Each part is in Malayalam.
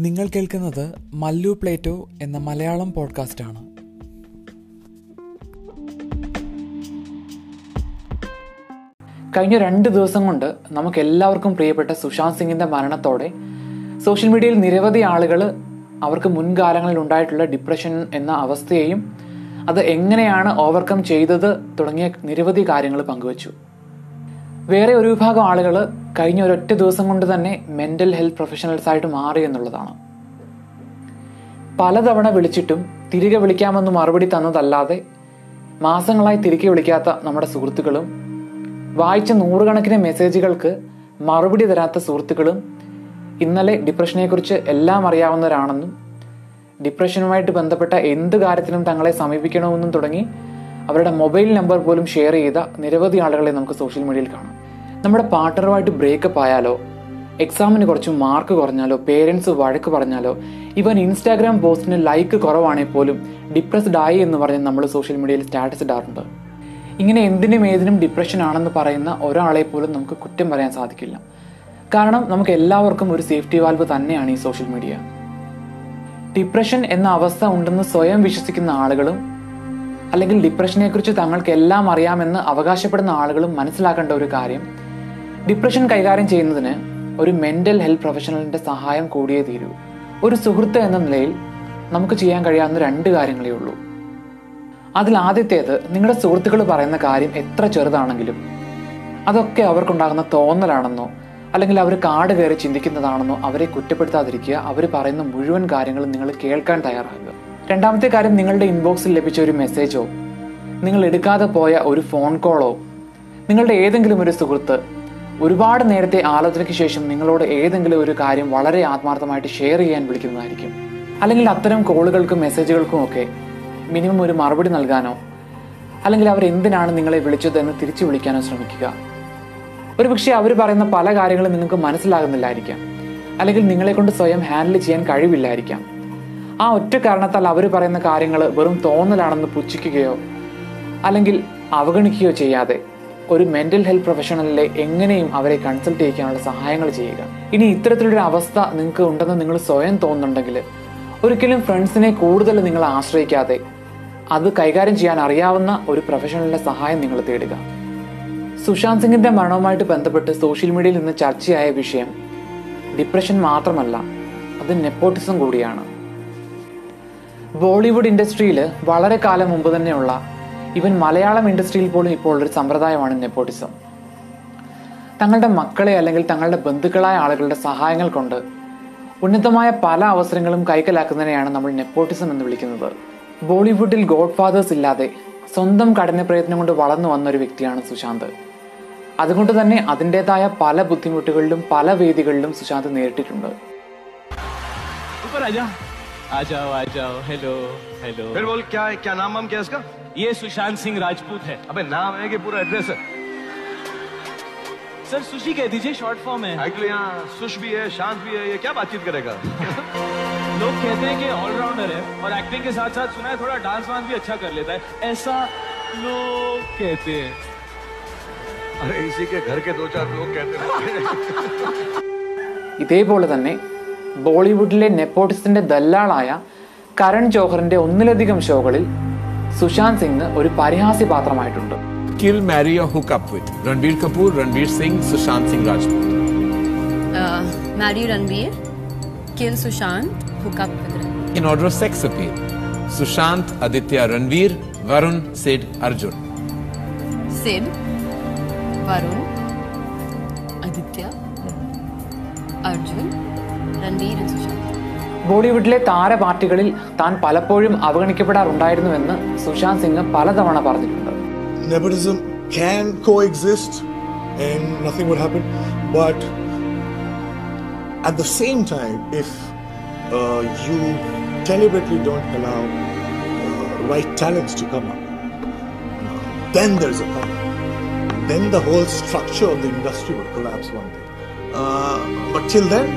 നിങ്ങൾ കേൾക്കുന്നത് മല്ലു പ്ലേറ്റോ എന്ന മലയാളം പോഡ്കാസ്റ്റ് ആണ് കഴിഞ്ഞ രണ്ട് ദിവസം കൊണ്ട് നമുക്ക് എല്ലാവർക്കും പ്രിയപ്പെട്ട സുശാന്ത് സിംഗിന്റെ മരണത്തോടെ സോഷ്യൽ മീഡിയയിൽ നിരവധി ആളുകൾ അവർക്ക് മുൻകാലങ്ങളിൽ ഉണ്ടായിട്ടുള്ള ഡിപ്രഷൻ എന്ന അവസ്ഥയെയും അത് എങ്ങനെയാണ് ഓവർകം ചെയ്തത് തുടങ്ങിയ നിരവധി കാര്യങ്ങൾ പങ്കുവച്ചു. വേറെ ഒരു വിഭാഗം ആളുകൾ കഴിഞ്ഞ ഒരൊറ്റ ദിവസം കൊണ്ട് തന്നെ മെന്റൽ ഹെൽത്ത് പ്രൊഫഷണൽസ് ആയിട്ട് മാറി എന്നുള്ളതാണ്. പലതവണ വിളിച്ചിട്ടും തിരികെ വിളിക്കാമെന്ന് മറുപടി തന്നതല്ലാതെ മാസങ്ങളായി തിരികെ വിളിക്കാത്ത നമ്മുടെ സുഹൃത്തുക്കളും വായിച്ച നൂറുകണക്കിന് മെസ്സേജുകൾക്ക് മറുപടി തരാത്ത സുഹൃത്തുക്കളും ഇന്നലെ ഡിപ്രഷനെക്കുറിച്ച് എല്ലാം അറിയാവുന്നവരാണെന്നും ഡിപ്രഷനുമായിട്ട് ബന്ധപ്പെട്ട എന്ത് കാര്യത്തിനും തങ്ങളെ സമീപിക്കണമെന്നും തുടങ്ങി അവരുടെ മൊബൈൽ നമ്പർ പോലും ഷെയർ ചെയ്ത നിരവധി ആളുകളെ നമുക്ക് സോഷ്യൽ മീഡിയയിൽ കാണാം. നമ്മുടെ പാർട്ട്ണറുമായിട്ട് ബ്രേക്കപ്പ് ആയാലോ എക്സാമിന് കുറച്ച് മാർക്ക് കുറഞ്ഞാലോ പേരൻസ് വഴക്ക് പറഞ്ഞാലോ ഇവൻ ഇൻസ്റ്റാഗ്രാം പോസ്റ്റിന് ലൈക്ക് കുറവാണെങ്കിൽ പോലും ഡിപ്രസ്ഡ് ആയി എന്ന് പറഞ്ഞ് നമ്മൾ സോഷ്യൽ മീഡിയയിൽ സ്റ്റാറ്റസ് ഇടാറുണ്ട്. ഇങ്ങനെ എന്തിനും ഏതിനും ഡിപ്രഷൻ ആണെന്ന് പറയുന്ന ഒരാളെ പോലും നമുക്ക് കുറ്റം പറയാൻ സാധിക്കില്ല. കാരണം നമുക്ക് എല്ലാവർക്കും ഒരു സേഫ്റ്റി വാൽവ് തന്നെയാണ് ഈ സോഷ്യൽ മീഡിയ ഡിപ്രഷൻ എന്ന അവസ്ഥ ഉണ്ടെന്ന് സ്വയം വിശ്വസിക്കുന്ന ആളുകളും അല്ലെങ്കിൽ ഡിപ്രഷനെക്കുറിച്ച് തങ്ങൾക്ക് എല്ലാം അറിയാമെന്ന് അവകാശപ്പെടുന്ന ആളുകളും മനസ്സിലാക്കേണ്ട ഒരു കാര്യം ഡിപ്രഷൻ കൈകാര്യം ചെയ്യുന്നതിന് ഒരു മെന്റൽ ഹെൽത്ത് പ്രൊഫഷണലിന്റെ സഹായം കൂടിയേ തീരൂ. ഒരു സുഹൃത്ത് എന്ന നിലയിൽ നമുക്ക് ചെയ്യാൻ കഴിയാവുന്ന രണ്ട് കാര്യങ്ങളേ ഉള്ളൂ. അതിൽ ആദ്യത്തേത് നിങ്ങളുടെ സുഹൃത്തുക്കൾ പറയുന്ന കാര്യം എത്ര ചെറുതാണെങ്കിലും അതൊക്കെ അവർക്കുണ്ടാകുന്ന തോന്നലാണെന്നോ അല്ലെങ്കിൽ അവർ കാട് കയറി ചിന്തിക്കുന്നതാണെന്നോ അവരെ കുറ്റപ്പെടുത്താതിരിക്കുക അവർ പറയുന്ന മുഴുവൻ കാര്യങ്ങളും നിങ്ങൾ കേൾക്കാൻ തയ്യാറാകുക. രണ്ടാമത്തെ കാര്യം നിങ്ങളുടെ ഇൻബോക്സിൽ ലഭിച്ച ഒരു മെസ്സേജോ നിങ്ങൾ എടുക്കാതെ പോയ ഒരു ഫോൺ കോളോ നിങ്ങളുടെ ഏതെങ്കിലും ഒരു സുഹൃത്ത് ഒരുപാട് നേരത്തെ ആലോചനയ്ക്ക് ശേഷം നിങ്ങളോട് ഏതെങ്കിലും ഒരു കാര്യം വളരെ ആത്മാർത്ഥമായിട്ട് ഷെയർ ചെയ്യാൻ വിളിക്കുന്നതായിരിക്കും. അല്ലെങ്കിൽ അത്തരം കോളുകൾക്കും മെസ്സേജുകൾക്കും ഒക്കെ മിനിമം ഒരു മറുപടി നൽകാനോ അല്ലെങ്കിൽ അവർ എന്തിനാണ് നിങ്ങളെ വിളിച്ചതെന്ന് തിരിച്ചു വിളിക്കാനോ ശ്രമിക്കുക. ഒരുപക്ഷെ അവർ പറയുന്ന പല കാര്യങ്ങളും നിങ്ങൾക്ക് മനസ്സിലാകുന്നില്ലായിരിക്കാം. അല്ലെങ്കിൽ നിങ്ങളെ കൊണ്ട് സ്വയം ഹാൻഡിൽ ചെയ്യാൻ കഴിവില്ലായിരിക്കാം. ആ ഒറ്റ കാരണത്താൽ അവർ പറയുന്ന കാര്യങ്ങൾ വെറും തോന്നലാണെന്ന് പുച്ഛിക്കുകയോ അല്ലെങ്കിൽ അവഗണിക്കുകയോ ചെയ്യാതെ ഒരു മെന്റൽ ഹെൽത്ത് പ്രൊഫഷണലിലെ എങ്ങനെയും അവരെ കൺസൾട്ട് ചെയ്യിക്കാനുള്ള സഹായങ്ങൾ ചെയ്യുക. ഇനി ഇത്തരത്തിലൊരു അവസ്ഥ നിങ്ങൾക്ക് ഉണ്ടെന്ന് നിങ്ങൾ സ്വയം തോന്നുന്നുണ്ടെങ്കിൽ ഒരിക്കലും ഫ്രണ്ട്സിനെ കൂടുതൽ നിങ്ങൾ ആശ്രയിക്കാതെ അത് കൈകാര്യം ചെയ്യാൻ അറിയാവുന്ന ഒരു പ്രൊഫഷണലിന്റെ സഹായം നിങ്ങൾ തേടുക. സുശാന്ത് സിംഗിന്റെ മരണവുമായിട്ട് ബന്ധപ്പെട്ട് സോഷ്യൽ മീഡിയയിൽ നിന്ന് ചർച്ചയായ വിഷയം ഡിപ്രഷൻ മാത്രമല്ല അത് നെപ്പോട്ടിസം കൂടിയാണ്. ബോളിവുഡ് ഇൻഡസ്ട്രിയിൽ വളരെ കാലം മുമ്പ് തന്നെയുള്ള ഈവൻ മലയാളം ഇൻഡസ്ട്രിയിൽ പോലും ഇപ്പോൾ ഒരു സമ്പ്രദായമാണ് നെപ്പോട്ടിസം. തങ്ങളുടെ മക്കളെ അല്ലെങ്കിൽ തങ്ങളുടെ ബന്ധുക്കളായ ആളുകളുടെ സഹായങ്ങൾ കൊണ്ട് ഉന്നതമായ പല അവസരങ്ങളും കൈക്കലാക്കുന്നതിനെയാണ് നമ്മൾ നെപ്പോട്ടിസം എന്ന് വിളിക്കുന്നത്. ബോളിവുഡിൽ ഗോഡ് ഫാദേഴ്സ് ഇല്ലാതെ സ്വന്തം കഠിന പ്രയത്നം കൊണ്ട് വളർന്നു വന്ന ഒരു വ്യക്തിയാണ് സുശാന്ത്. അതുകൊണ്ട് തന്നെ അതിന്റെതായ പല ബുദ്ധിമുട്ടുകളിലും പല വേദികളിലും സുശാന്ത് നേരിട്ടിട്ടുണ്ട്. ഹലോ ഹലോ ക്യാ ക്യാ നാമം ക്യാ ഇസ്കാ जाओ आ जाओ आ जाओ हेलो हेलो फिर बोल क्या है क्या नाम हम क्या है इसका ये सुशांत सिंह राजपूत है अबे नाम है कि पूरा एड्रेस है सर सुशी कह दीजिए शॉर्ट फॉर्म है एक्चुअली यहाँ सुश भी है शांत भी है ये क्या बातचीत करेगा लोग कहते हैं कि ऑलराउंडर है और एक्टिंग के साथ साथ सुना है थोड़ा डांस वांस भी अच्छा कर लेता है ऐसा लोग कहते हैं अरे इसी के घर के दो चार लोग कहते हैं ഇതേപോലെ തന്നെ ബോളിവുഡിലെ നെപ്പോട്ടിസത്തിന്റെ ദല്ലാളായ കരൺ ജോഹറിന്റെ ഒന്നിലധികം ഷോകളിൽ സുശാന്ത് സിംഗ് ഒരു പരിഹാസ്യ പാത്രമായിട്ടുണ്ട് kill, marry, or hook up with? Ranbir Kapoor, Ranbir Singh, Sushant Singh Rajput. uh, marry Ranbir, kill Sushant, hook up with Ranbir. In order of sex appeal, Sushant, Aditya, Ranveer, Varun, Sid, Arjun. Sid, Varun, Aditya, Arjun, Ranbir and Sushant. ബോളിവുഡിലെ താര പാർട്ടികളിൽ താൻ പലപ്പോഴും അവഗണിക്കപ്പെടാറുണ്ടായിരുന്നുവെന്ന് സുശാന്ത് സിംഗ് പലതവണ പറഞ്ഞിട്ടുണ്ട് nepotism can coexist and nothing would happen. But at the same time, if uh, you deliberately don't allow uh, right talents to come up, uh, then there's a problem. Then the whole structure of the industry would collapse one day. Uh, but till then,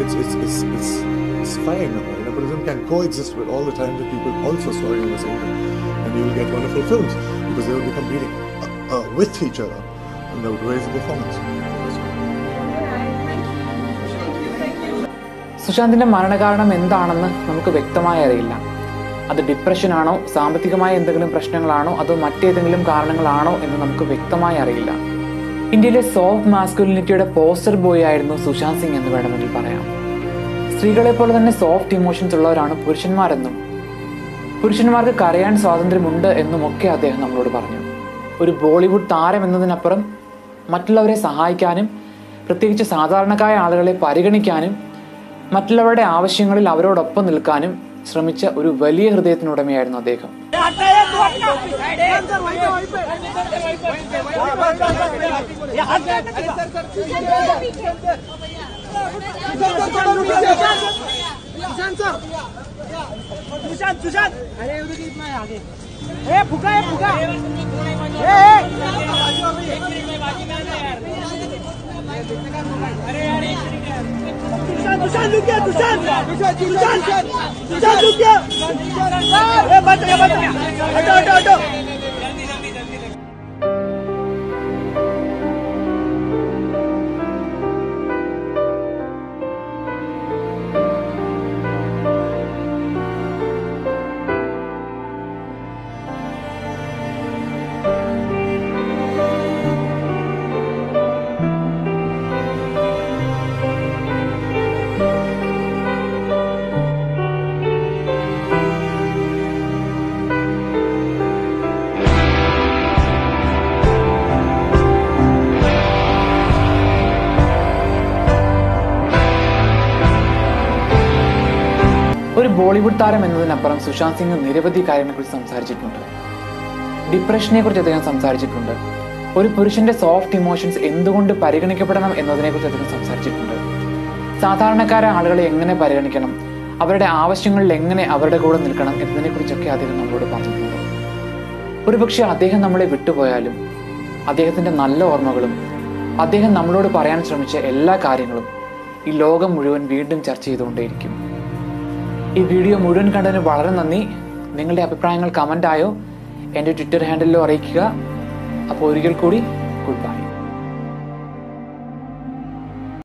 it's, it's, it's, it's, it's fine. you know, Buddhism can coexist with all the time that people also saw in the same way. And you will get wonderful films because they will be competing uh, uh, with each other and they would raise the performance. സുശാന്തിന്റെ മരണകാരണം എന്താണെന്ന് നമുക്ക് വ്യക്തമായി അറിയില്ല അത് ഡിപ്രഷൻ ആണോ സാമ്പത്തികമായ എന്തെങ്കിലും പ്രശ്നങ്ങളാണോ അതോ മറ്റേതെങ്കിലും കാരണങ്ങളാണോ എന്ന് നമുക്ക് വ്യക്തമായി അറിയില്ല ഇന്ത്യയിലെ സോഫ്റ്റ് മാസ്കുലിനിറ്റിയുടെ പോസ്റ്റർ ബോയ് ആയിരുന്നു സുശാന്ത് സിംഗ് എന്ന് വേണമെങ്കിൽ പറയാം സ്ത്രീകളെ പോലെ തന്നെ സോഫ്റ്റ് ഇമോഷൻസ് ഉള്ളവരാണ് പുരുഷന്മാരെന്നും. പുരുഷന്മാർക്ക് കരയാൻ സ്വാതന്ത്ര്യമുണ്ട് എന്നുമൊക്കെ അദ്ദേഹം നമ്മളോട് പറഞ്ഞു. ഒരു ബോളിവുഡ് താരം എന്നതിനപ്പുറം മറ്റുള്ളവരെ സഹായിക്കാനും പ്രത്യേകിച്ച് സാധാരണക്കായ ആളുകളെ പരിഗണിക്കാനും മറ്റുള്ളവരുടെ ആവശ്യങ്ങളിൽ അവരോടൊപ്പം നിൽക്കാനും ശ്രമിച്ച ഒരു വലിയ ഹൃദയത്തിനുടമയായിരുന്നു അദ്ദേഹം. सुशांत सुशांत अरे एवढी जीत नाही आगे ए फुका ए फुका अरे यार सुशांत सुशांत लुक गया सुशांत सुशांत सुशांत लुक गया ए बट बट हटो हटो हटो ഒരു ബോളിവുഡ് താരം എന്നതിനപ്പുറം സുശാന്ത് സിംഗ് നിരവധി കാര്യങ്ങളെക്കുറിച്ച് സംസാരിച്ചിട്ടുണ്ട്. ഡിപ്രഷനെ കുറിച്ച് അദ്ദേഹം സംസാരിച്ചിട്ടുണ്ട്. ഒരു പുരുഷന്റെ സോഫ്റ്റ് ഇമോഷൻസ് എന്തുകൊണ്ട് പരിഗണിക്കപ്പെടണം എന്നതിനെക്കുറിച്ച് അദ്ദേഹം സംസാരിച്ചിട്ടുണ്ട്. സാധാരണക്കാരെ ആളുകളെ എങ്ങനെ പരിഗണിക്കണം? അവരുടെ ആവശ്യങ്ങളിൽ എങ്ങനെ അവരുടെ കൂടെ നിൽക്കണം എന്നതിനെക്കുറിച്ചൊക്കെ അദ്ദേഹം നമ്മളോട് പറഞ്ഞിട്ടുണ്ട്. ഒരുപക്ഷെ അദ്ദേഹം നമ്മളെ വിട്ടുപോയാലും അദ്ദേഹത്തിന്റെ നല്ല ഓർമ്മകളും അദ്ദേഹം നമ്മളോട് പറയാൻ ശ്രമിച്ച എല്ലാ കാര്യങ്ങളും ഈ ലോകം മുഴുവൻ വീണ്ടും ചർച്ച ചെയ്തുകൊണ്ടേയിരിക്കും. ഈ വീഡിയോ മുഴുവൻ കണ്ടതിന് വളരെ നന്ദി. നിങ്ങളുടെ അഭിപ്രായങ്ങൾ കമന്റായോ എന്റെ ട്വിറ്റർ ഹാൻഡിലോ അറിയിക്കുക. അപ്പോൾ ഒരിക്കൽ കൂടി ഗുഡ് ബൈ